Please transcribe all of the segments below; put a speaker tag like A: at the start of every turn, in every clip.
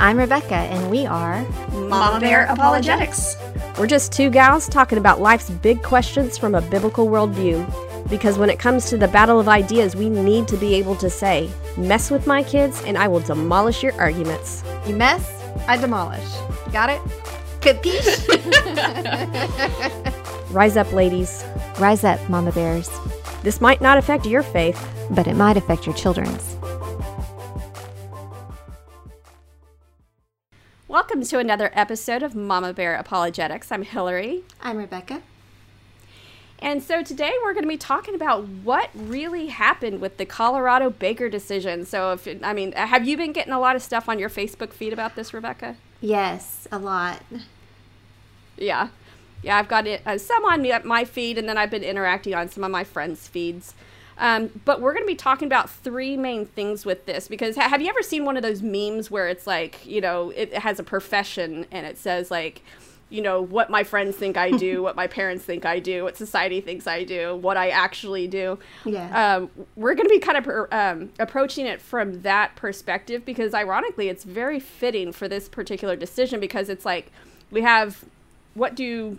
A: I'm Rebecca, and we are
B: Mama Bear Apologetics.
C: We're just two gals talking about life's big questions from a biblical worldview. Because when it comes to the battle of ideas, we need to be able to say, mess with my kids and I will demolish your arguments.
A: You mess, I demolish. Got it? Capiche?
C: Rise up, ladies.
A: Rise up, Mama Bears.
C: This might not affect your faith,
A: but it might affect your children's.
C: Welcome to another episode of Mama Bear Apologetics. I'm Hillary.
A: I'm Rebecca.
C: And so today we're going to be talking about what really happened with the Colorado Baker decision. So, if I mean, have you been getting a lot of stuff on your Facebook feed about this, Rebecca?
A: Yes, a lot.
C: Yeah. Yeah, I've got it, uh, some on my feed, and then I've been interacting on some of my friends' feeds. Um, but we're going to be talking about three main things with this because ha- have you ever seen one of those memes where it's like, you know, it has a profession and it says, like, you know, what my friends think I do, what my parents think I do, what society thinks I do, what I actually do.
A: Yeah.
C: Um, we're going to be kind of per, um, approaching it from that perspective because, ironically, it's very fitting for this particular decision because it's like we have what do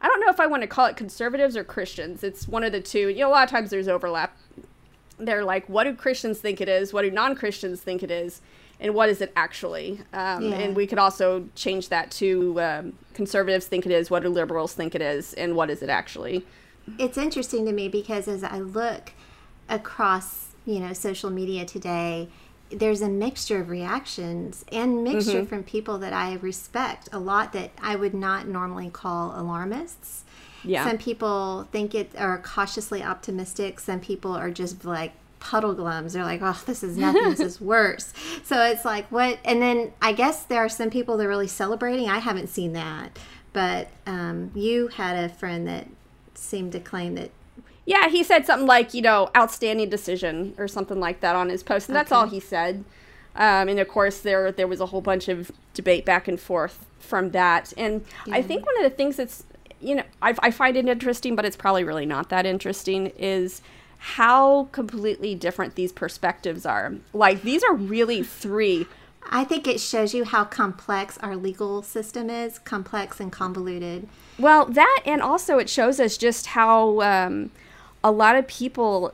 C: I don't know if I want to call it conservatives or Christians. It's one of the two. You know, a lot of times there's overlap. They're like, what do Christians think it is? What do non Christians think it is? and what is it actually? Um, yeah. And we could also change that to um, conservatives think it is, what do liberals think it is, and what is it actually?
A: It's interesting to me because as I look across, you know, social media today, there's a mixture of reactions and mixture mm-hmm. from people that I respect a lot that I would not normally call alarmists.
C: Yeah.
A: Some people think it are cautiously optimistic. Some people are just like puddle glums. They're like, oh, this is nothing. this is worse. So it's like, what? And then I guess there are some people that are really celebrating. I haven't seen that. But um, you had a friend that seemed to claim that.
C: Yeah, he said something like, you know, outstanding decision or something like that on his post. And that's okay. all he said. Um, and of course, there there was a whole bunch of debate back and forth from that. And yeah. I think one of the things that's, you know, I, I find it interesting, but it's probably really not that interesting, is how completely different these perspectives are. Like, these are really three.
A: I think it shows you how complex our legal system is, complex and convoluted.
C: Well, that, and also it shows us just how um, a lot of people,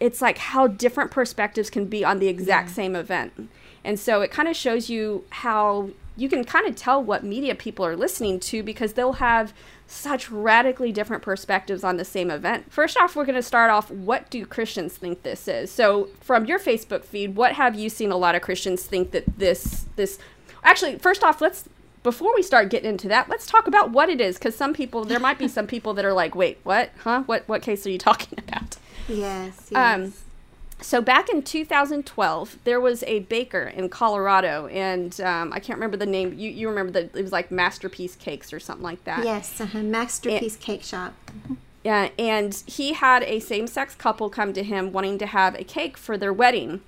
C: it's like how different perspectives can be on the exact yeah. same event. And so it kind of shows you how you can kind of tell what media people are listening to because they'll have such radically different perspectives on the same event. First off, we're going to start off what do Christians think this is? So, from your Facebook feed, what have you seen a lot of Christians think that this this Actually, first off, let's before we start getting into that, let's talk about what it is cuz some people there might be some people that are like, "Wait, what? Huh? What what case are you talking about?"
A: Yes, yes. Um
C: so back in 2012, there was a baker in Colorado, and um, I can't remember the name. You, you remember that it was like Masterpiece Cakes or something like that.
A: Yes, uh-huh. Masterpiece and, Cake Shop.
C: Yeah, and he had a same-sex couple come to him wanting to have a cake for their wedding,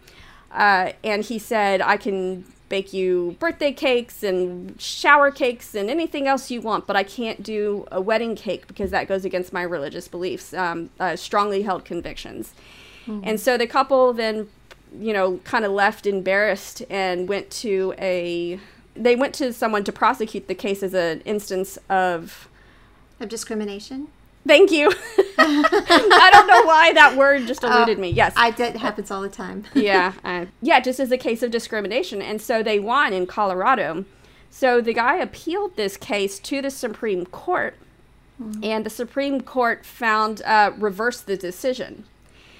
C: uh, and he said, "I can bake you birthday cakes and shower cakes and anything else you want, but I can't do a wedding cake because that goes against my religious beliefs, um, uh, strongly held convictions." Mm-hmm. And so the couple then, you know, kind of left embarrassed and went to a. They went to someone to prosecute the case as an instance of.
A: Of discrimination?
C: Thank you. I don't know why that word just eluded uh, me. Yes,
A: I that happens all the time.
C: yeah, uh, yeah, just as a case of discrimination, and so they won in Colorado. So the guy appealed this case to the Supreme Court, mm-hmm. and the Supreme Court found uh, reversed the decision.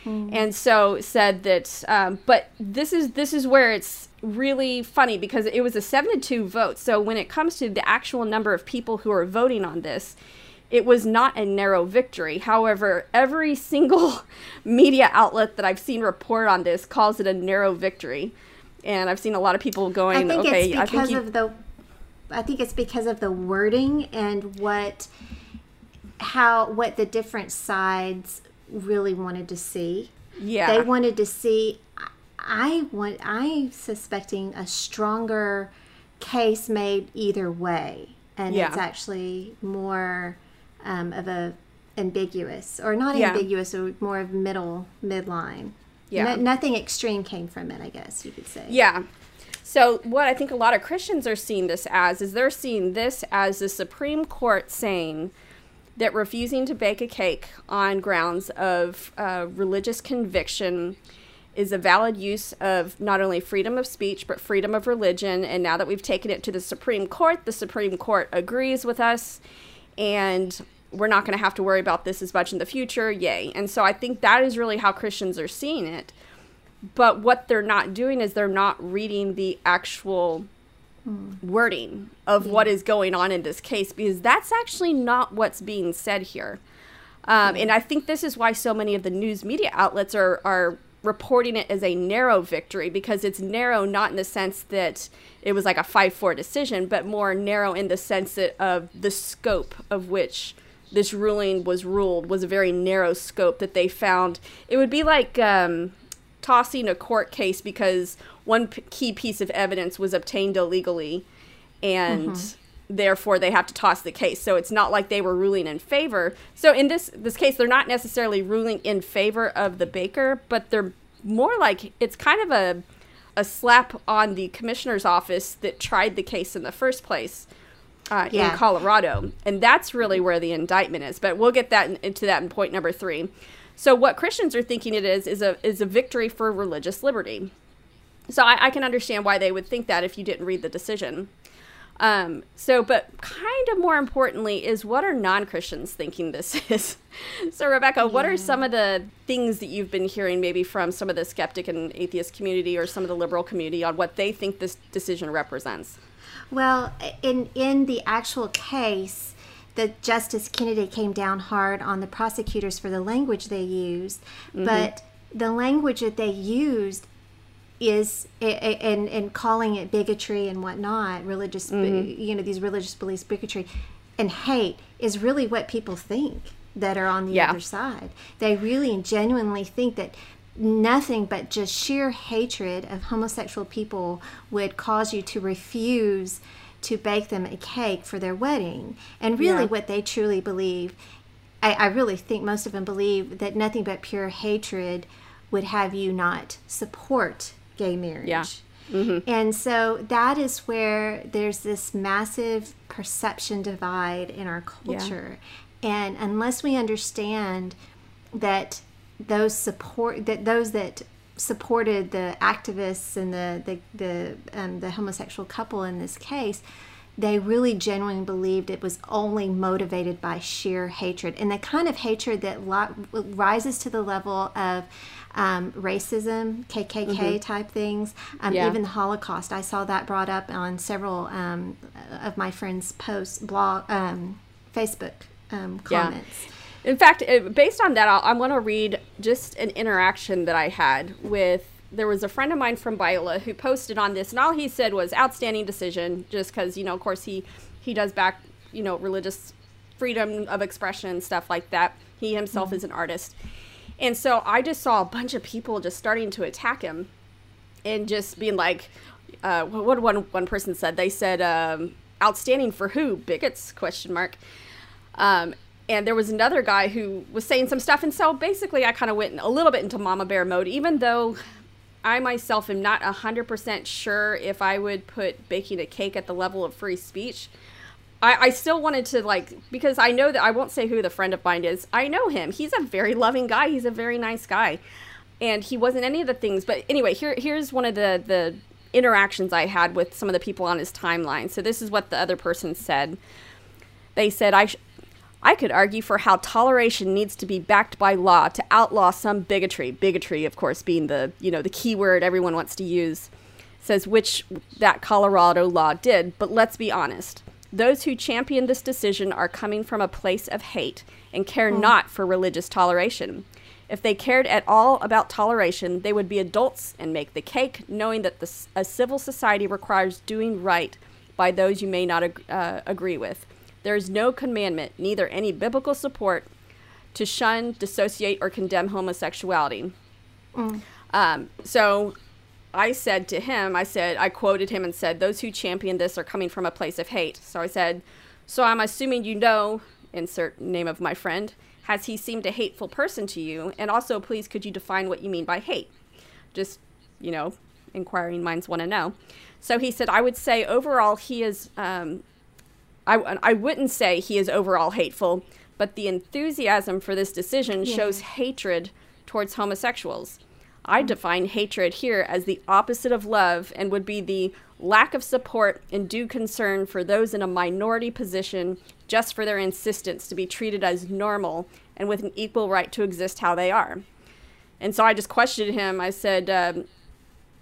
C: Mm-hmm. And so said that, um, but this is this is where it's really funny because it was a seven to two vote. So when it comes to the actual number of people who are voting on this, it was not a narrow victory. However, every single media outlet that I've seen report on this calls it a narrow victory, and I've seen a lot of people going,
A: I think
C: "Okay,
A: it's because
C: I think
A: you- of the." I think it's because of the wording and what how what the different sides really wanted to see.
C: Yeah.
A: They wanted to see I want I'm suspecting a stronger case made either way. And yeah. it's actually more um, of a ambiguous or not yeah. ambiguous or more of middle midline. Yeah. No, nothing extreme came from it, I guess you could say.
C: Yeah. So, what I think a lot of Christians are seeing this as is they're seeing this as the Supreme Court saying that refusing to bake a cake on grounds of uh, religious conviction is a valid use of not only freedom of speech but freedom of religion. And now that we've taken it to the Supreme Court, the Supreme Court agrees with us, and we're not going to have to worry about this as much in the future. Yay. And so I think that is really how Christians are seeing it. But what they're not doing is they're not reading the actual wording of yeah. what is going on in this case because that's actually not what's being said here. Um, and I think this is why so many of the news media outlets are, are reporting it as a narrow victory because it's narrow not in the sense that it was like a 5-4 decision but more narrow in the sense that of the scope of which this ruling was ruled was a very narrow scope that they found it would be like um, tossing a court case because one p- key piece of evidence was obtained illegally and mm-hmm. therefore they have to toss the case so it's not like they were ruling in favor so in this this case they're not necessarily ruling in favor of the baker but they're more like it's kind of a a slap on the commissioner's office that tried the case in the first place uh, yeah. in Colorado, and that's really where the indictment is. But we'll get that in, into that in point number three. So what Christians are thinking it is is a is a victory for religious liberty. So I, I can understand why they would think that if you didn't read the decision. Um, so, but kind of more importantly is what are non Christians thinking this is? so, Rebecca, yeah. what are some of the things that you've been hearing maybe from some of the skeptic and atheist community or some of the liberal community on what they think this decision represents?
A: Well, in in the actual case, the Justice Kennedy came down hard on the prosecutors for the language they used, mm-hmm. but the language that they used is and and calling it bigotry and whatnot, religious, mm-hmm. you know, these religious beliefs, bigotry, and hate is really what people think that are on the yeah. other side. They really and genuinely think that nothing but just sheer hatred of homosexual people would cause you to refuse to bake them a cake for their wedding. And really, yeah. what they truly believe, I, I really think most of them believe that nothing but pure hatred would have you not support gay marriage.
C: Yeah. Mm-hmm.
A: And so that is where there's this massive perception divide in our culture. Yeah. And unless we understand that those support that those that supported the activists and the the the, um, the homosexual couple in this case, they really genuinely believed it was only motivated by sheer hatred and the kind of hatred that lo- rises to the level of um, racism, KKK mm-hmm. type things, um, yeah. even the Holocaust. I saw that brought up on several um, of my friends' posts, blog, um, Facebook um, comments.
C: Yeah. In fact, based on that, i am going to read just an interaction that I had with. There was a friend of mine from Biola who posted on this, and all he said was "outstanding decision," just because you know, of course, he he does back you know religious freedom of expression and stuff like that. He himself mm-hmm. is an artist, and so I just saw a bunch of people just starting to attack him, and just being like, uh, what one one person said? They said, um, "Outstanding for who? Bigots?" Question mark. Um, and there was another guy who was saying some stuff. And so basically i kind of went a little bit into mama bear mode even though i myself am not 100% sure if i would put baking a cake at the level of free speech. I, I still wanted to like because i know that i won't say who the friend of mine is. I know him. He's a very loving guy. He's a very nice guy. And he wasn't any of the things. But anyway here here's one of the the interactions i had with some of the people on his timeline. So this is what the other person said. They said I, sh- I could argue for how toleration needs to be backed by law to outlaw some bigotry. Bigotry, of course, being the you know the key word everyone wants to use. Says which that Colorado law did, but let's be honest. Those who champion this decision are coming from a place of hate and care mm. not for religious toleration. If they cared at all about toleration, they would be adults and make the cake, knowing that the, a civil society requires doing right by those you may not ag- uh, agree with. There is no commandment, neither any biblical support, to shun, dissociate, or condemn homosexuality. Mm. Um, so I said to him, I said, I quoted him and said, Those who champion this are coming from a place of hate. So I said, So I'm assuming you know, insert name of my friend, has he seemed a hateful person to you? And also, please, could you define what you mean by hate? Just, you know, inquiring minds want to know. So he said, I would say overall he is, um, I, I wouldn't say he is overall hateful, but the enthusiasm for this decision yeah. shows hatred towards homosexuals. I define hatred here as the opposite of love and would be the lack of support and due concern for those in a minority position just for their insistence to be treated as normal and with an equal right to exist how they are. And so I just questioned him. I said, um,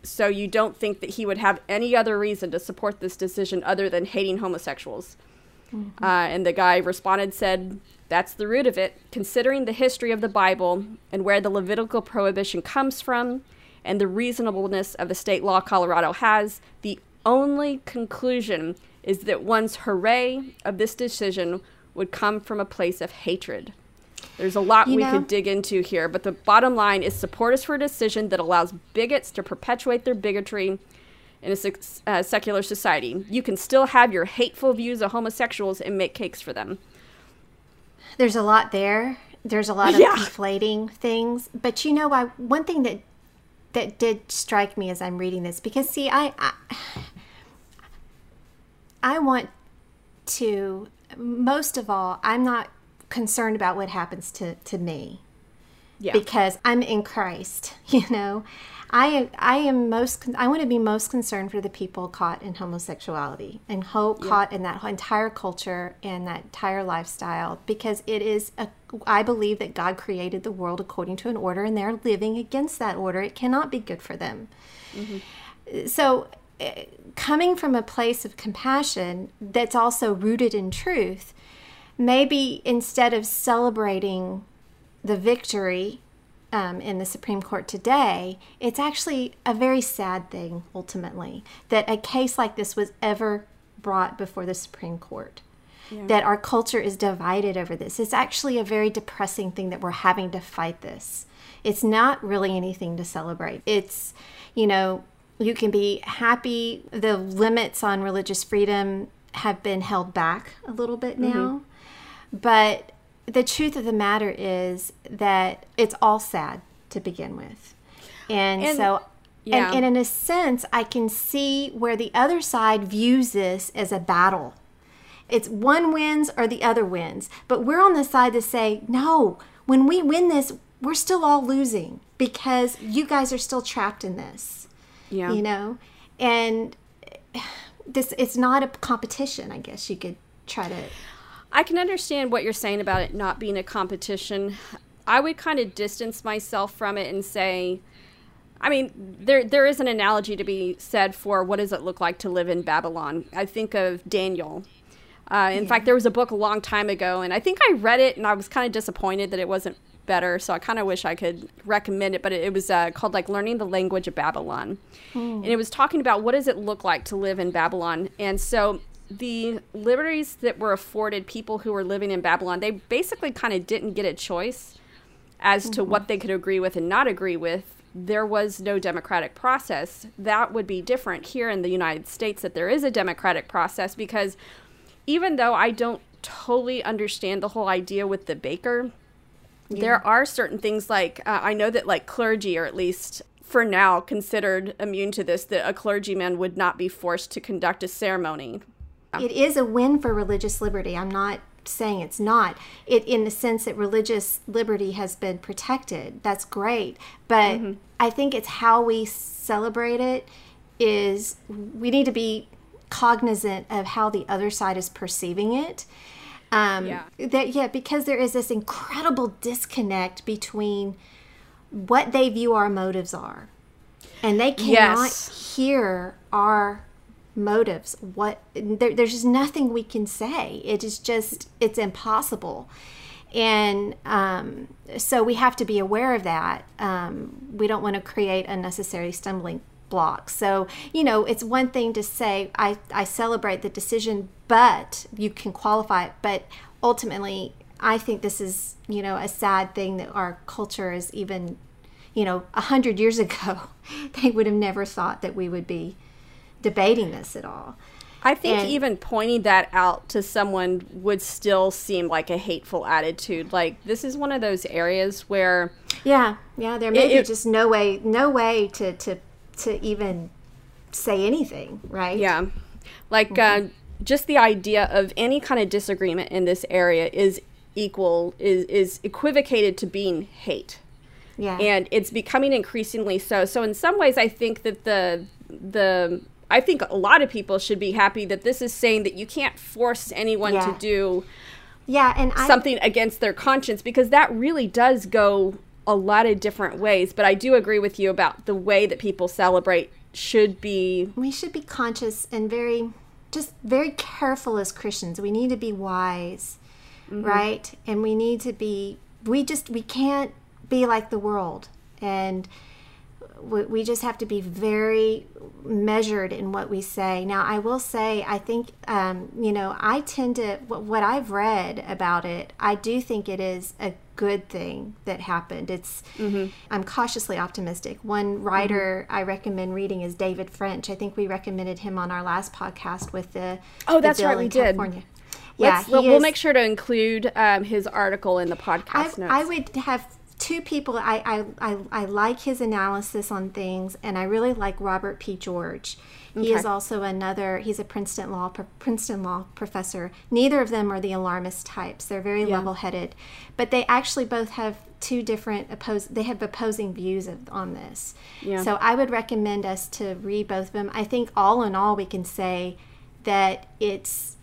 C: So you don't think that he would have any other reason to support this decision other than hating homosexuals? Mm-hmm. Uh, and the guy responded, said, That's the root of it. Considering the history of the Bible and where the Levitical prohibition comes from, and the reasonableness of the state law Colorado has, the only conclusion is that one's hooray of this decision would come from a place of hatred. There's a lot you we know, could dig into here, but the bottom line is support us for a decision that allows bigots to perpetuate their bigotry in a uh, secular society. You can still have your hateful views of homosexuals and make cakes for them.
A: There's a lot there. There's a lot of yeah. conflating things, but you know, I one thing that that did strike me as I'm reading this because see, I, I I want to most of all, I'm not concerned about what happens to to me. Yeah. Because I'm in Christ, you know. I I am most I want to be most concerned for the people caught in homosexuality and ho- yeah. caught in that entire culture and that entire lifestyle because it is a I believe that God created the world according to an order and they're living against that order. It cannot be good for them. Mm-hmm. So eh, coming from a place of compassion that's also rooted in truth, maybe instead of celebrating the victory um, in the Supreme Court today, it's actually a very sad thing, ultimately, that a case like this was ever brought before the Supreme Court. Yeah. That our culture is divided over this. It's actually a very depressing thing that we're having to fight this. It's not really anything to celebrate. It's, you know, you can be happy. The limits on religious freedom have been held back a little bit now. Mm-hmm. But the truth of the matter is that it's all sad to begin with. And, and so yeah. and, and in a sense I can see where the other side views this as a battle. It's one wins or the other wins. But we're on the side to say, no, when we win this, we're still all losing because you guys are still trapped in this. Yeah. You know? And this it's not a competition, I guess you could try to
C: I can understand what you're saying about it not being a competition. I would kind of distance myself from it and say, I mean, there there is an analogy to be said for what does it look like to live in Babylon. I think of Daniel. Uh, in yeah. fact, there was a book a long time ago, and I think I read it, and I was kind of disappointed that it wasn't better. So I kind of wish I could recommend it, but it, it was uh, called like Learning the Language of Babylon, mm. and it was talking about what does it look like to live in Babylon. And so the liberties that were afforded people who were living in Babylon, they basically kind of didn't get a choice as mm-hmm. to what they could agree with and not agree with. There was no democratic process. That would be different here in the United States that there is a democratic process because even though I don't totally understand the whole idea with the baker, yeah. there are certain things like uh, I know that like clergy or at least for now considered immune to this that a clergyman would not be forced to conduct a ceremony
A: it is a win for religious liberty. I'm not saying it's not. It in the sense that religious liberty has been protected. That's great. But mm-hmm. I think it's how we celebrate it is we need to be cognizant of how the other side is perceiving it. Um, yeah. That yeah, because there is this incredible disconnect between what they view our motives are, and they cannot yes. hear our motives. What there, there's just nothing we can say. It is just it's impossible. And um, so we have to be aware of that. Um, we don't want to create unnecessary stumbling blocks. So you know it's one thing to say I, I celebrate the decision but you can qualify it. But ultimately i think this is you know a sad thing that our culture is even you know a hundred years ago they would have never thought that we would be debating this at all.
C: I think and, even pointing that out to someone would still seem like a hateful attitude. Like this is one of those areas where
A: Yeah, yeah, there may it, be just no way no way to to to even say anything, right?
C: Yeah. Like uh, just the idea of any kind of disagreement in this area is equal is is equivocated to being hate.
A: Yeah.
C: And it's becoming increasingly so. So in some ways I think that the the I think a lot of people should be happy that this is saying that you can't force anyone
A: Yeah.
C: to do
A: yeah, and I
C: something against their conscience because that really does go a lot of different ways. But I do agree with you about the way that people celebrate should be
A: we should be conscious and very just very careful as Christians. We need to be wise, mm-hmm. right? And we need to be we just we can't be like the world and we, we just have to be very measured in what we say. Now, I will say, I think, um, you know, I tend to, what, I've read about it, I do think it is a good thing that happened. It's, I'm cautiously optimistic. One writer I recommend reading is David French. I think we recommended him on our last podcast with the,
C: Oh,
A: the
C: that's
A: bill
C: right, we
A: in
C: did.
A: California. Yeah,
C: we'll,
A: he
C: we'll make sure to include um, his article in the
A: I,
C: podcast notes.
A: I would have two people I, I, I, I like his analysis on things and I really like Robert P. George. He is also another he's a Princeton law Princeton law professor. Neither of them are the alarmist types. They're very
C: Yeah.
A: level-headed. But they actually both have two different oppose they have opposing views of, on this.
C: Yeah.
A: So I would recommend us to read both of them. I think all in all we can say that it's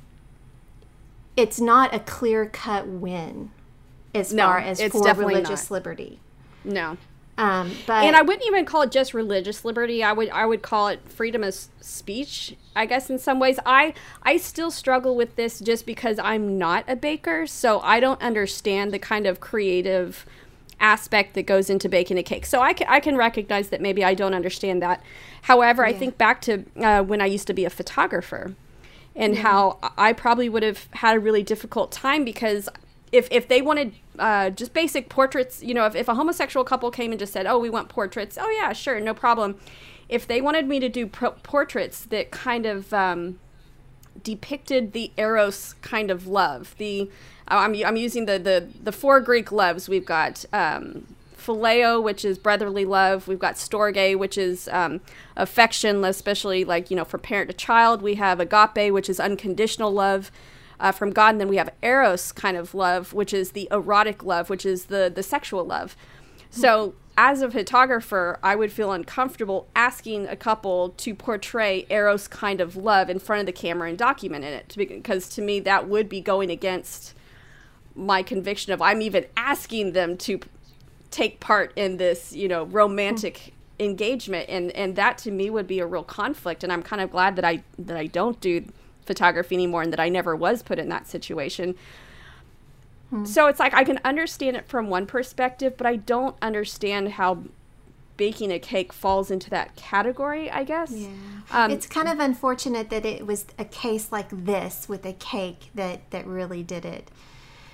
A: it's not a clear cut win as
C: No,
A: far as
C: it's
A: for
C: definitely
A: religious
C: not.
A: liberty.
C: no.
A: Um, but
C: and I wouldn't even call it just religious liberty. I would I would call it freedom of speech. I guess in some ways, I I still struggle with this just because I'm not a baker, so I don't understand the kind of creative aspect that goes into baking a cake. So I can I can recognize that maybe I don't understand that. However, I think back to uh, when I used to be a photographer, and how I probably would have had a really difficult time because if if they wanted uh, just basic portraits, you know, if, if a homosexual couple came and just said, "Oh, we want portraits," oh yeah, sure, no problem. If they wanted me to do pro- portraits that kind of um, depicted the eros kind of love, the I'm, I'm using the, the the four Greek loves. We've got um, phileo, which is brotherly love. We've got storge, which is um, affection, especially like you know for parent to child. We have agape, which is unconditional love uh, from God, and then we have eros kind of love, which is the erotic love, which is the the sexual love. So as a photographer, I would feel uncomfortable asking a couple to portray eros kind of love in front of the camera and document it, because to me that would be going against my conviction of I'm even asking them to take part in this, you know, romantic engagement and and that to me would be a real conflict and I'm kind of glad that I that I don't do photography anymore and that I never was put in that situation. So it's like I can understand it from one perspective, but I don't understand how baking a cake falls into that category, I guess.
A: Yeah.
C: Um,
A: it's kind of unfortunate that it was a case like this with a cake that, that really did it.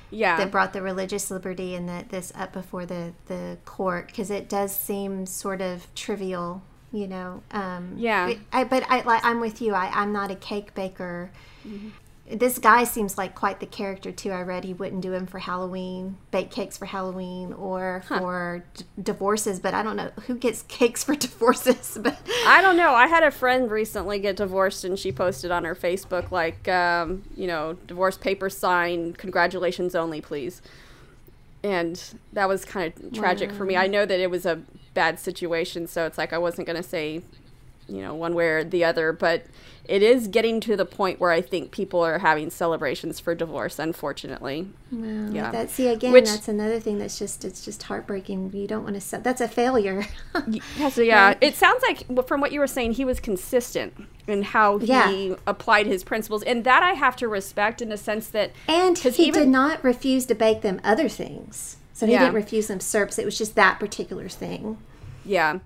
C: yeah.
A: That brought the religious liberty and the, this up before the, the court because it does seem sort of trivial, you know. Um,
C: Yeah.
A: I, but I, I'm with you. I, I'm not a cake baker.
C: Mm-hmm.
A: This guy seems like quite the character too. I read he wouldn't do them for Halloween, bake cakes for Halloween or for d- divorces. But I don't know who gets cakes for divorces. But
C: I don't know. I had a friend recently get divorced, and she posted on her Facebook like, um, you know, divorce paper sign, congratulations only, please. And that was kind of tragic for me. I know that it was a bad situation, so it's like I wasn't going to say, you know, one way or the other, but it is getting to the point where I think people are having celebrations for divorce, unfortunately. Wow. Yeah.
A: That see again,
C: Which-
A: that's another thing that's just it's just heartbreaking. You don't want to se- that's a failure.
C: Yeah, so yeah, it sounds like from what you were saying, he was consistent in how he
A: Yeah.
C: applied his principles, and that I have to respect in the sense that
A: And he
C: even-
A: did not refuse to bake them other things. So he
C: Yeah.
A: didn't refuse them SERPs. It was just that particular thing.
C: yeah,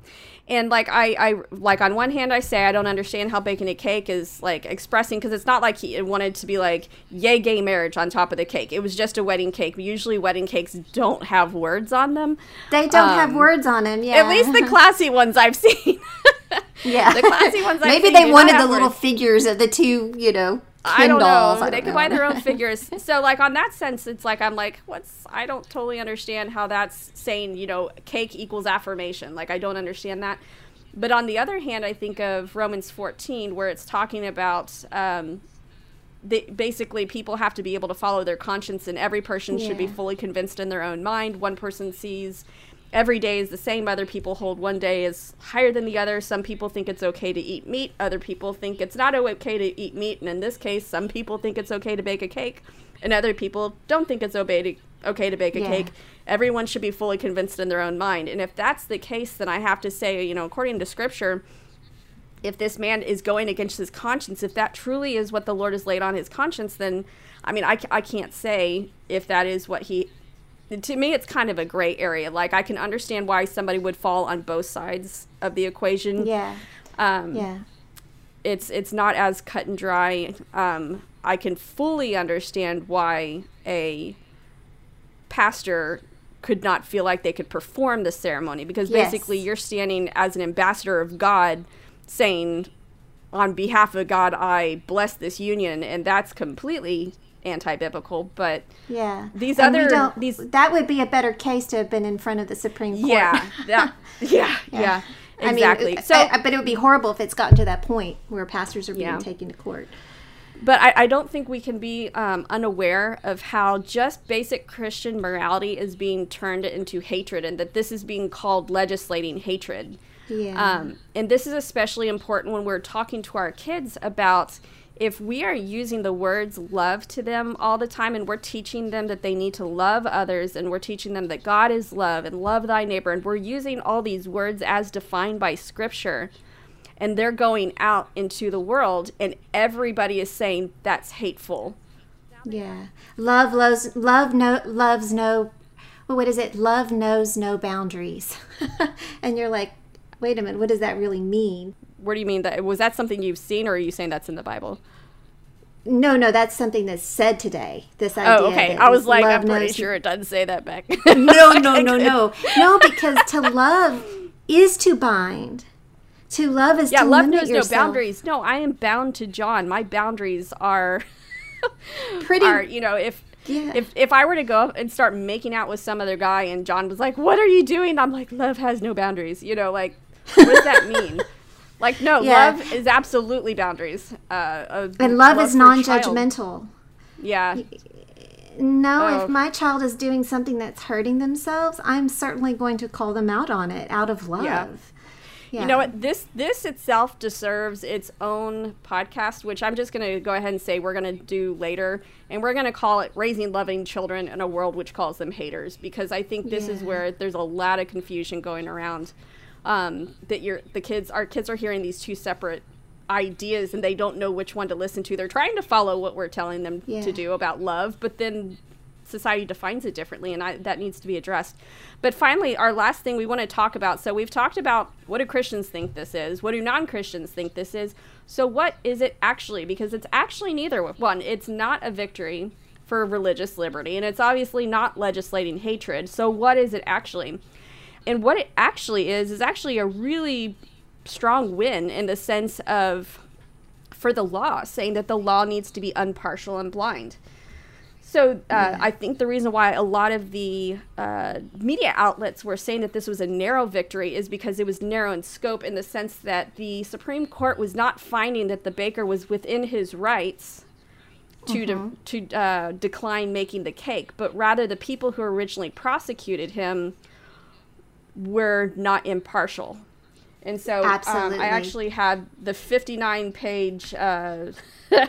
C: and like I, I like on one hand I say I don't understand how baking a cake is like expressing because it's not like he wanted to be like yay gay marriage on top of the cake. It was just a wedding cake. Usually wedding cakes don't have words on them.
A: They don't have
C: Um,
A: words on them. Yeah,
C: At least the classy ones I've seen.
A: yeah,
C: the classy ones I've
A: Maybe
C: seen
A: they wanted the
C: have
A: little
C: words.
A: figures of the two, you know,
C: I don't know.
A: I
C: they
A: don't
C: could buy their own figures. So like on that sense, it's like I'm like, what's I don't totally understand how that's saying, you know, cake equals affirmation. Like I don't understand that. but on the other hand, I think of Romans 14, where it's talking about um, they, basically people have to be able to follow their conscience, and every person should be fully convinced in their own mind. One person sees every day is the same. Other people hold one day is higher than the other. Some people think it's okay to eat meat. Other people think it's not okay to eat meat. And in this case, some people think it's okay to bake a cake, and other people don't think it's okay to, okay to bake a
A: Yeah.
C: cake. Everyone should be fully convinced in their own mind. And if that's the case, then I have to say, you know, according to scripture, if this man is going against his conscience, if that truly is what the Lord has laid on his conscience, then I mean, I, I can't say if that is what he. To me, it's kind of a gray area. Like, I can understand why somebody would fall on both sides of the equation.
A: Yeah.
C: Um,
A: Yeah.
C: It's it's not as cut and dry. Um, I can fully understand why a pastor could not feel like they could perform the ceremony because
A: Yes.
C: basically you're standing as an ambassador of God saying on behalf of God I bless this union and that's completely anti-biblical but
A: Yeah.
C: These
A: And
C: other-
A: don't-
C: these-
A: that would be a better case to have been in front of the Supreme Court.
C: yeah that yeah yeah,
A: I mean,
C: exactly
A: uh,
C: so
A: uh, but it would be horrible if it's gotten to that point where pastors are being
C: Yeah.
A: taken to court.
C: But I, I don't think we can be um, unaware of how just basic Christian morality is being turned into hatred and that this is being called legislating hatred.
A: Yeah.
C: Um, and this is especially important when we're talking to our kids about if we are using the words love to them all the time and we're teaching them that they need to love others and we're teaching them that God is love and love thy neighbor and we're using all these words as defined by scripture and they're going out into the world and everybody is saying that's hateful.
A: Yeah. Love loves love no loves no what is it? Love knows no boundaries. and you're like, wait a minute, what does that really mean?
C: What do you mean that was that something you've seen or are you saying that's in the Bible?
A: No, no, that's something that's said today. This oh, idea.
C: Oh, okay. I was like, I'm pretty sure it doesn't say that back.
A: No, no, no, no, no. Because to love is to bind. To love is
C: yeah,
A: to
C: love
A: limit
C: knows
A: yourself.
C: no boundaries. No, I am bound to John. My boundaries are
A: Pretty.
C: are you know if
A: Yeah.
C: if if I were to go and start making out with some other guy and John was like, "What are you doing?" I'm like, "Love has no boundaries." You know, like what does that mean? Like no,
A: Yeah.
C: love is absolutely boundaries. Uh,
A: and love, is
C: for a child.
A: non-judgmental.
C: Yeah,
A: No,
C: Oh.
A: if my child is doing something that's hurting themselves, I'm certainly going to call them out on it out of love.
C: Yeah.
A: Yeah.
C: You know what? This this itself deserves its own podcast, which I'm just going to go ahead and say we're going to do later, and we're going to call it "Raising Loving Children in a World Which Calls Them Haters," because I think this is where there's a lot of confusion going around. Um, that you're the kids, our kids are hearing these two separate ideas, and they don't know which one to listen to. They're trying to follow what we're telling them
A: Yeah.
C: to do about love, but then society defines it differently and I, that needs to be addressed but finally our last thing we want to talk about so we've talked about what do christians think this is what do non-christians think this is so what is it actually because it's actually neither one it's not a victory for religious liberty and it's obviously not legislating hatred so what is it actually and what it actually is is actually a really strong win in the sense of for the law saying that the law needs to be impartial and blind. So uh, I think the reason why a lot of the uh, media outlets were saying that this was a narrow victory is because it was narrow in scope in the sense that the Supreme Court was not finding that the baker was within his rights to de- to uh, decline making the cake, but rather the people who originally prosecuted him were not impartial. And so um, I actually had the 59 page uh,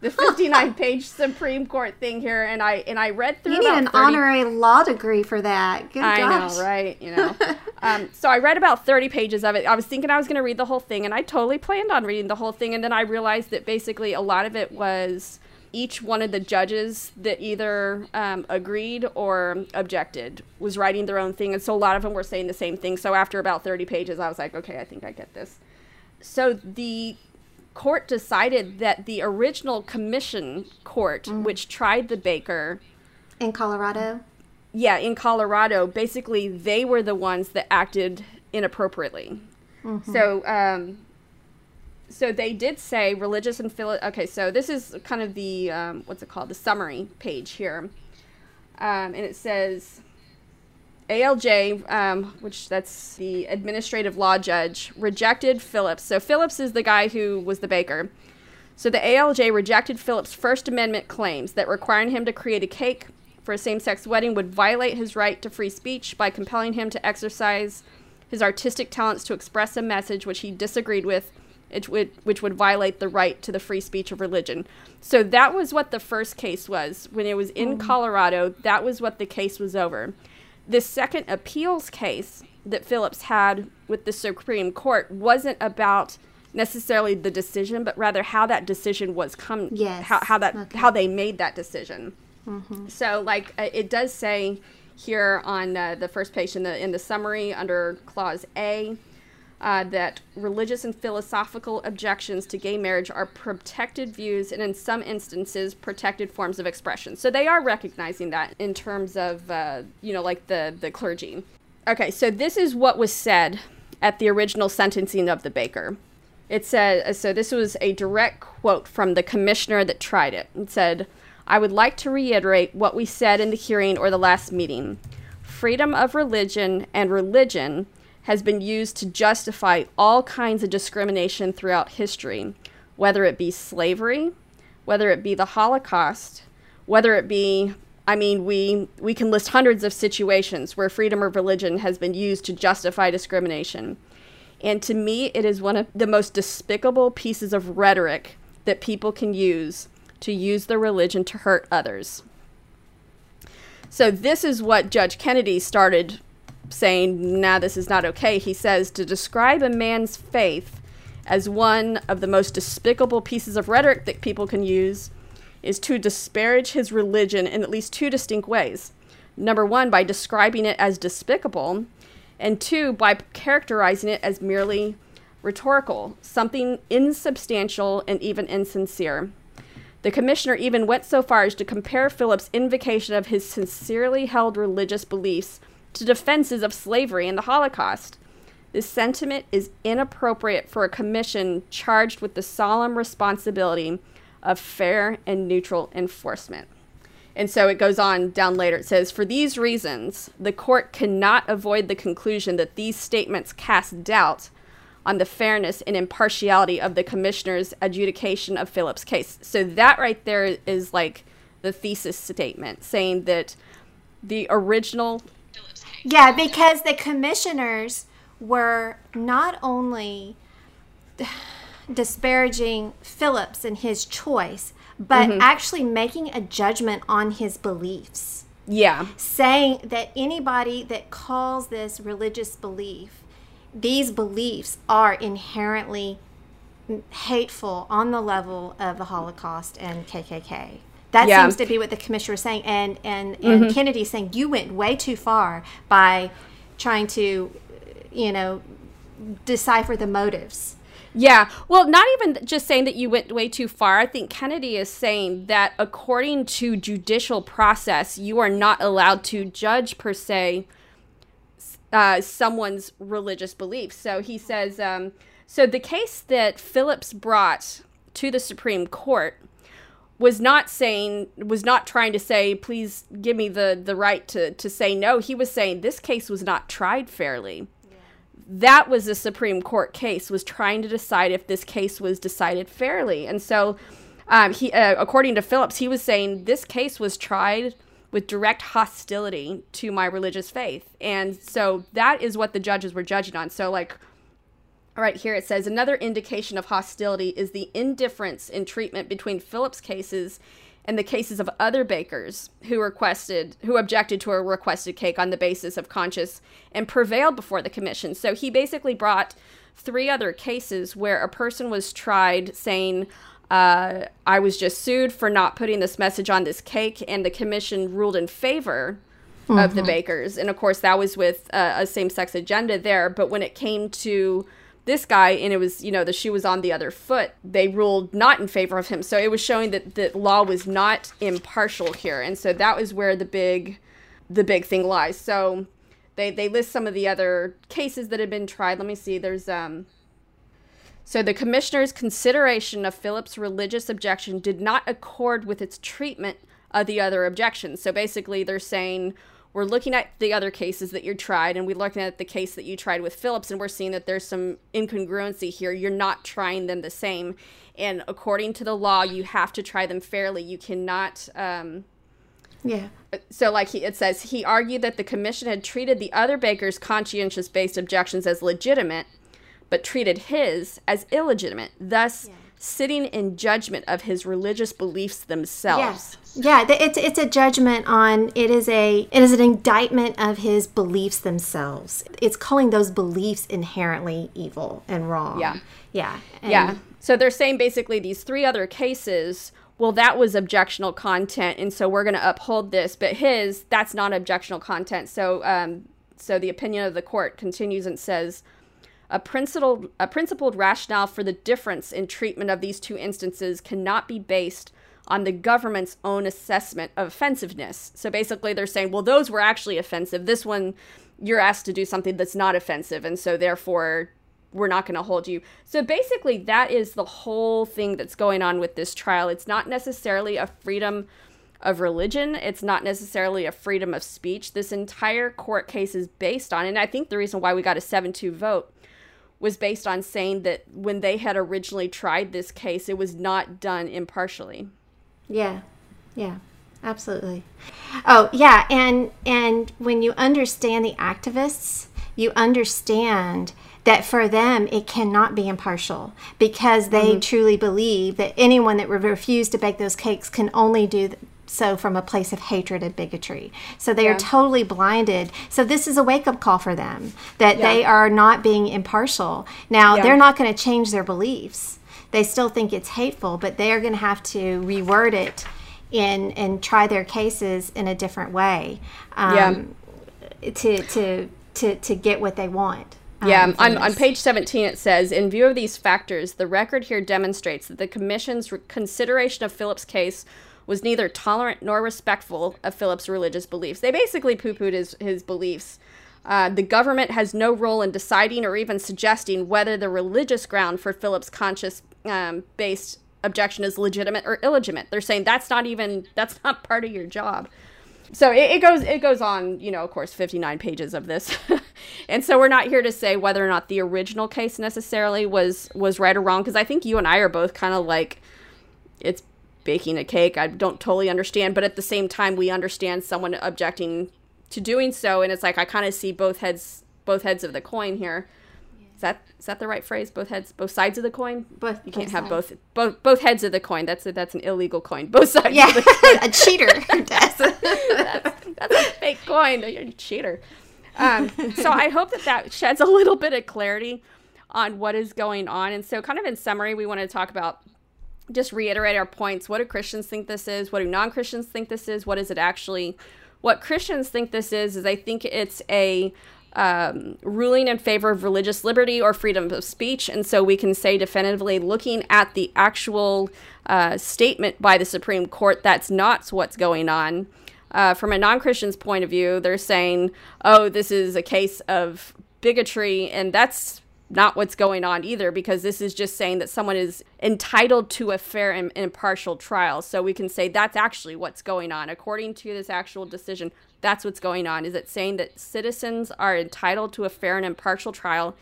C: the 59 page Supreme Court thing here and I and I read through
A: you need an
C: 30
A: honorary law degree for that. Good
C: I
A: gosh.
C: know, right? You know. um, so I read about 30 pages of it. I was thinking I was going to read the whole thing, and I totally planned on reading the whole thing. And then I realized that basically a lot of it was each one of the judges that either um, agreed or objected was writing their own thing. And so a lot of them were saying the same thing. So after about 30 pages, I was like, okay, I think I get this. So the court decided that the original commission court, which tried the baker,
A: In Colorado?
C: yeah, in Colorado, basically they were the ones that acted inappropriately. So, um, so they did say religious and philo- okay. So this is kind of the um, what's it called? The summary page here, um, and it says. ALJ, um, which that's the administrative law judge, rejected Phillips. So Phillips is the guy who was the baker. So the ALJ rejected Phillips' First Amendment claims that requiring him to create a cake for a same sex wedding would violate his right to free speech by compelling him to exercise his artistic talents to express a message which he disagreed with, which would, which would violate the right to the free speech of religion. So that was what the first case was. When it was in Colorado, that was what the case was over. The second appeals case that Phillips had with the Supreme Court wasn't about necessarily the decision, but rather how that decision was come.
A: Yes.
C: How, how that
A: Okay.
C: how they made that decision. So, like uh, it does say here on uh, the first page in the in the summary under clause A. Uh, that religious and philosophical objections to gay marriage are protected views and in some instances protected forms of expression. So they are recognizing that in terms of uh, you know like the the clergy. Okay so this is what was said at the original sentencing of the baker. It said so this was a direct quote from the commissioner that tried it. It said i would like to reiterate what we said in the hearing or the last meeting. Freedom of religion and religion has been used to justify all kinds of discrimination throughout history whether it be slavery whether it be the holocaust whether it be i mean we we can list hundreds of situations where freedom of religion has been used to justify discrimination and to me, it is one of the most despicable pieces of rhetoric that people can use to use their religion to hurt others. So, this is what Judge Kennedy started saying, nah, this is not okay. He says to describe a man's faith as one of the most despicable pieces of rhetoric that people can use is to disparage his religion in at least two distinct ways. Number one, by describing it as despicable, and two, by characterizing it as merely rhetorical, something insubstantial and even insincere. The commissioner even went so far as to compare Phillips' invocation of his sincerely held religious beliefs to defenses of slavery and the Holocaust. This sentiment is inappropriate for a commission charged with the solemn responsibility of fair and neutral enforcement. And so it goes on down later. It says, For these reasons, the court cannot avoid the conclusion that these statements cast doubt on the fairness and impartiality of the commissioner's adjudication of Phillips' case. So that right there is like the thesis statement saying that the original
A: Yeah, because the commissioners were not only disparaging Phillips and his choice, but mm-hmm. actually making a judgment on his beliefs.
C: yeah,
A: Saying that anybody that calls this religious belief, these beliefs are inherently hateful on the level of the Holocaust and KKK. That
C: Yeah.
A: seems to be what the commissioner was saying, and and and Kennedy saying you went way too far by trying to, you know, decipher the motives.
C: Yeah. Well, not even just saying that you went way too far. I think Kennedy is saying that according to judicial process, you are not allowed to judge per se uh, someone's religious beliefs. So he says, um, so the case that Phillips brought to the Supreme Court was not saying was not trying to say please give me the the right to to say no. He was saying this case was not tried fairly. That was the Supreme Court case was trying to decide if this case was decided fairly, and so um, he, uh, according to Phillips, he was saying this case was tried with direct hostility to my religious faith, and so that is what the judges were judging on. So, like, right here it says another indication of hostility is the indifference in treatment between Phillips' cases and the cases of other bakers who requested who objected to a requested cake on the basis of conscience and prevailed before the commission. So he basically brought three other cases where a person was tried saying uh, I was just sued for not putting this message on this cake, and the commission ruled in favor of the bakers. And of course, that was with uh, a same sex agenda there. But when it came to this guy and it was you know the shoe was on the other foot. They ruled not in favor of him. So it was showing that the law was not impartial here. And so that was where the big the big thing lies. So they they list some of the other cases that had been tried. Let me see. There's um so the commissioner's consideration of Phillips' religious objection did not accord with its treatment of the other objections. So basically, they're saying we're looking at the other cases that you tried and we're looking at the case that you tried with Phillips and we're seeing that there's some incongruency here. You're not trying them the same. And according to the law, you have to try them fairly. You cannot. Um,
A: yeah.
C: So, like he, it says, he argued that the commission had treated the other baker's conscientious based objections as legitimate, but treated his as illegitimate, thus yeah. sitting in judgment of his religious beliefs themselves.
A: Yeah, it's it's a judgment on it is a it is an indictment of his beliefs themselves. It's calling those beliefs inherently evil and wrong.
C: Yeah,
A: yeah,
C: and yeah. So they're saying basically these three other cases. Well, that was objectional content, and so we're going to uphold this. But his, that's not objectional content. So, um, so the opinion of the court continues and says, a principled, a principled rationale for the difference in treatment of these two instances cannot be based on the government's own assessment of offensiveness. So basically, they're saying, well, those were actually offensive. This one, you're asked to do something that's not offensive, and so therefore, we're not going to hold you. So basically, that is the whole thing that's going on with this trial. It's not necessarily a freedom of religion, it's not necessarily a freedom of speech. This entire court case is based on, and I think the reason why we got a 7 2 vote was based on saying that when they had originally tried this case, it was not done impartially.
A: Yeah. Yeah. Absolutely. Oh, yeah, and and when you understand the activists, you understand that for them it cannot be impartial because they mm-hmm. truly believe that anyone that refused to bake those cakes can only do so from a place of hatred and bigotry. So they yeah. are totally blinded. So this is a wake up call for them that yeah. they are not being impartial. Now, yeah. they're not going to change their beliefs they still think it's hateful, but they are going to have to reword it in and try their cases in a different way um, yeah. to, to, to, to get what they want.
C: Um, yeah, on, on page 17 it says In view of these factors, the record here demonstrates that the Commission's re- consideration of Phillips' case was neither tolerant nor respectful of Phillips' religious beliefs. They basically poo pooed his, his beliefs. Uh, the government has no role in deciding or even suggesting whether the religious ground for Phillips' conscious um, based objection is legitimate or illegitimate. They're saying that's not even that's not part of your job. So it, it goes it goes on, you know, of course, 59 pages of this. and so we're not here to say whether or not the original case necessarily was was right or wrong because I think you and I are both kind of like it's baking a cake. I don't totally understand, but at the same time we understand someone objecting to doing so and it's like I kind of see both heads both heads of the coin here. Is that is that the right phrase? Both heads, both sides of the coin.
A: Both.
C: You can't
A: both
C: have both both both heads of the coin. That's a, that's an illegal coin. Both sides.
A: Yeah, a cheater. that's,
C: that's a fake coin. You're a cheater. Um, so I hope that that sheds a little bit of clarity on what is going on. And so, kind of in summary, we want to talk about just reiterate our points. What do Christians think this is? What do non Christians think this is? What is it actually? What Christians think this is is I think it's a um, ruling in favor of religious liberty or freedom of speech. And so we can say definitively, looking at the actual uh, statement by the Supreme Court, that's not what's going on. Uh, from a non Christian's point of view, they're saying, oh, this is a case of bigotry, and that's not what's going on either because this is just saying that someone is entitled to a fair and impartial trial. So we can say that's actually what's going on. According to this actual decision, that's what's going on. Is it saying that citizens are entitled to a fair and impartial trial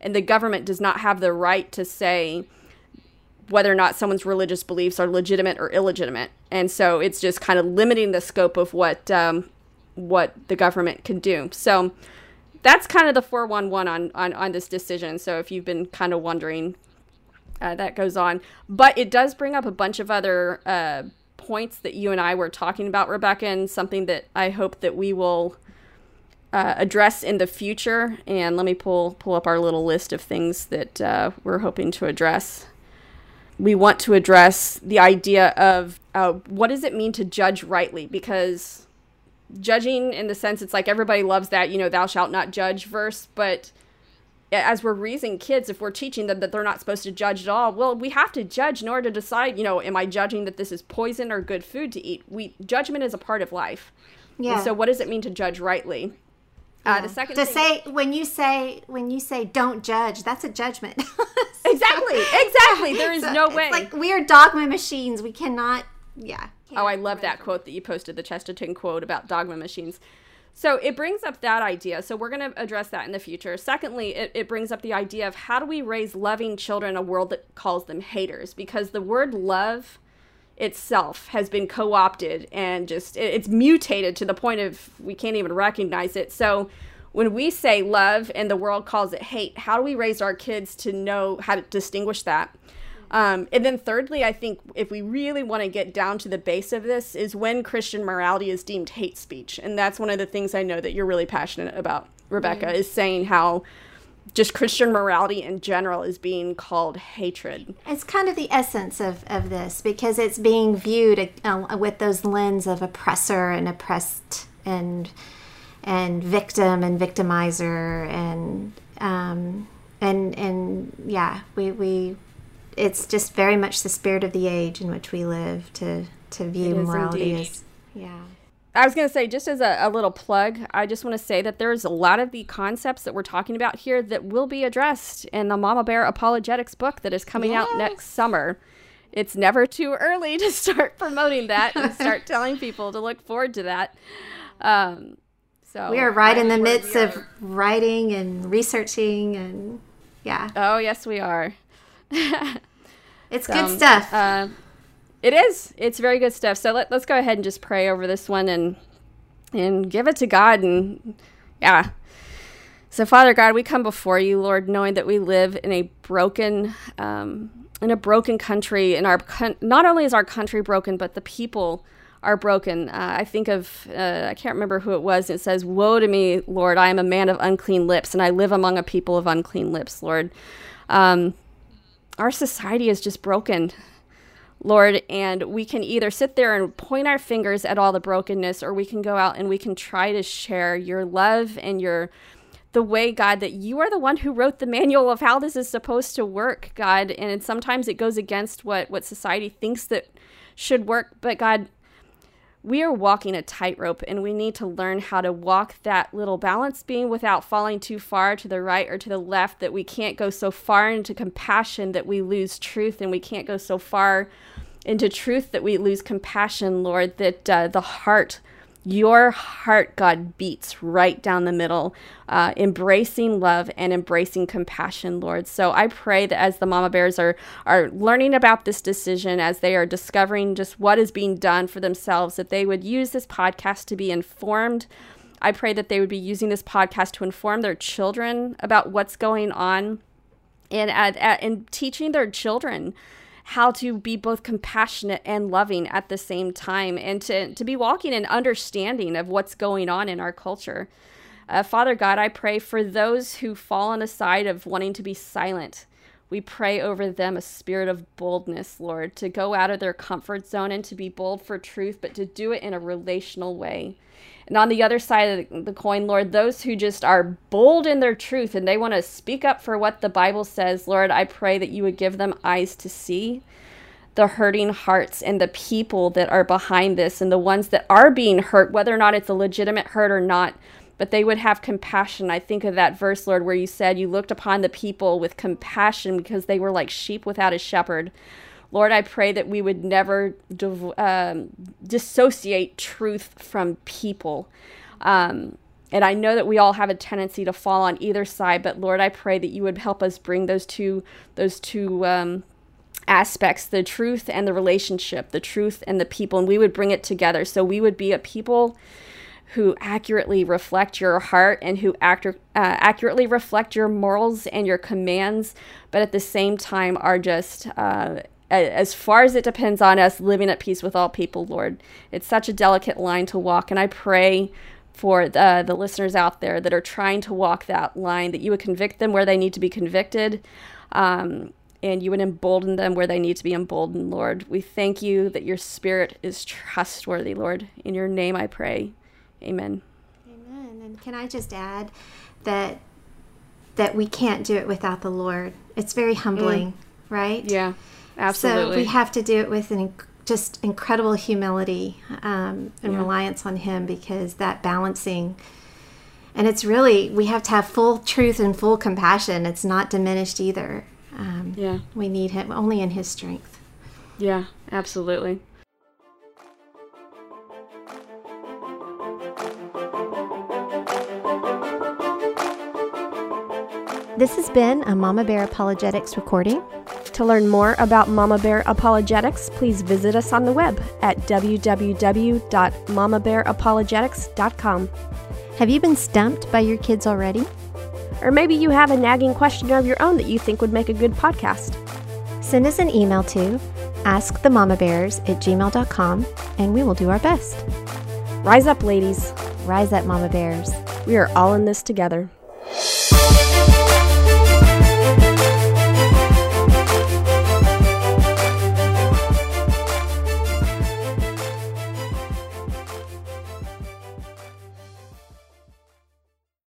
C: and the government does not have the right to say whether or not someone's religious beliefs are legitimate or illegitimate. And so it's just kind of limiting the scope of what um, what the government can do. So that's kind of the 411 on, on, on this decision. So if you've been kind of wondering, uh, that goes on. But it does bring up a bunch of other uh, points that you and I were talking about, Rebecca, and something that I hope that we will uh, address in the future. And let me pull pull up our little list of things that uh, we're hoping to address. We want to address the idea of uh, what does it mean to judge rightly, because judging in the sense it's like everybody loves that you know thou shalt not judge verse but as we're raising kids if we're teaching them that they're not supposed to judge at all well we have to judge in order to decide you know am i judging that this is poison or good food to eat? We judgment is a part of life. Yeah. and so what does it mean to judge rightly?
A: Uh, yeah. uh, the second to thing, say when you say when you say don't judge that's a judgment.
C: Exactly exactly. There is so no way.
A: like we are dogma machines. We cannot yeah
C: oh, I love that quote that you posted, the Chesterton quote about dogma machines. So it brings up that idea. So we're going to address that in the future. Secondly, it, it brings up the idea of how do we raise loving children in a world that calls them haters? Because the word love itself has been co-opted and just it, it's mutated to the point of we can't even recognize it. So when we say love and the world calls it hate, how do we raise our kids to know how to distinguish that? Um, and then thirdly, I think if we really want to get down to the base of this is when Christian morality is deemed hate speech. And that's one of the things I know that you're really passionate about, Rebecca, mm. is saying how just Christian morality in general is being called hatred.
A: It's kind of the essence of, of this because it's being viewed uh, with those lens of oppressor and oppressed and and victim and victimizer and um, and and yeah we we it's just very much the spirit of the age in which we live to to view morality indeed. as yeah.
C: I was going to say, just as a, a, little plug, I just want to say that there's a lot of the concepts that we're talking about here that will be addressed in the Mama Bear Apologetics book that is coming yes. out next summer. It's never too early to start promoting that and start telling people to look forward to that. Um, so
A: we are right in the midst of writing and researching and yeah.
C: Oh yes, we are.
A: it's so, good stuff. Uh,
C: it is. It's very good stuff. So let, let's go ahead and just pray over this one and and give it to God and yeah. So Father God, we come before you, Lord, knowing that we live in a broken um, in a broken country, and our con- not only is our country broken, but the people are broken. Uh, I think of, uh, I can't remember who it was. It says, Woe to me, Lord, I am a man of unclean lips, and I live among a people of unclean lips, Lord. Um, our society is just broken, Lord, and we can either sit there and point our fingers at all the brokenness, or we can go out and we can try to share your love and your the way, God, that you are the one who wrote the manual of how this is supposed to work, God. And sometimes it goes against what, what society thinks that should work. But God, we are walking a tightrope and we need to learn how to walk that little balance beam without falling too far to the right or to the left that we can't go so far into compassion that we lose truth and we can't go so far into truth that we lose compassion lord that uh, the heart your heart, God, beats right down the middle, uh, embracing love and embracing compassion, Lord. So I pray that as the mama bears are are learning about this decision, as they are discovering just what is being done for themselves, that they would use this podcast to be informed. I pray that they would be using this podcast to inform their children about what's going on, and at and teaching their children how to be both compassionate and loving at the same time and to, to be walking in understanding of what's going on in our culture. Uh, Father God, I pray for those who fall on the side of wanting to be silent. We pray over them a spirit of boldness, Lord, to go out of their comfort zone and to be bold for truth, but to do it in a relational way. And on the other side of the coin, Lord, those who just are bold in their truth and they want to speak up for what the Bible says, Lord, I pray that you would give them eyes to see the hurting hearts and the people that are behind this and the ones that are being hurt, whether or not it's a legitimate hurt or not, but they would have compassion. I think of that verse, Lord, where you said you looked upon the people with compassion because they were like sheep without a shepherd. Lord, I pray that we would never um, dissociate truth from people. Um, and I know that we all have a tendency to fall on either side, but Lord, I pray that you would help us bring those two those two um, aspects, the truth and the relationship, the truth and the people, and we would bring it together. So we would be a people who accurately reflect your heart and who uh, accurately reflect your morals and your commands, but at the same time are just uh, as far as it depends on us, living at peace with all people, Lord. It's such a delicate line to walk, and I pray for the, the listeners out there that are trying to walk that line, that you would convict them where they need to be convicted, um, and you would embolden them where they need to be emboldened, Lord. We thank you that your spirit is trustworthy, Lord. In your name I pray. Amen.
A: Amen. And can I just add that that we can't do it without the Lord. It's very humbling, mm. right?
C: Yeah. Absolutely.
A: So we have to do it with an just incredible humility um, and yeah. reliance on Him because that balancing. And it's really, we have to have full truth and full compassion. It's not diminished either. Um, yeah. We need Him only in His strength.
C: Yeah, absolutely.
A: This has been a Mama Bear Apologetics recording.
B: To learn more about Mama Bear Apologetics, please visit us on the web at www.mamabearapologetics.com.
A: Have you been stumped by your kids already?
B: Or maybe you have a nagging question of your own that you think would make a good podcast.
A: Send us an email to askthemamabears at gmail.com and we will do our best.
B: Rise up, ladies.
A: Rise up, Mama Bears.
B: We are all in this together.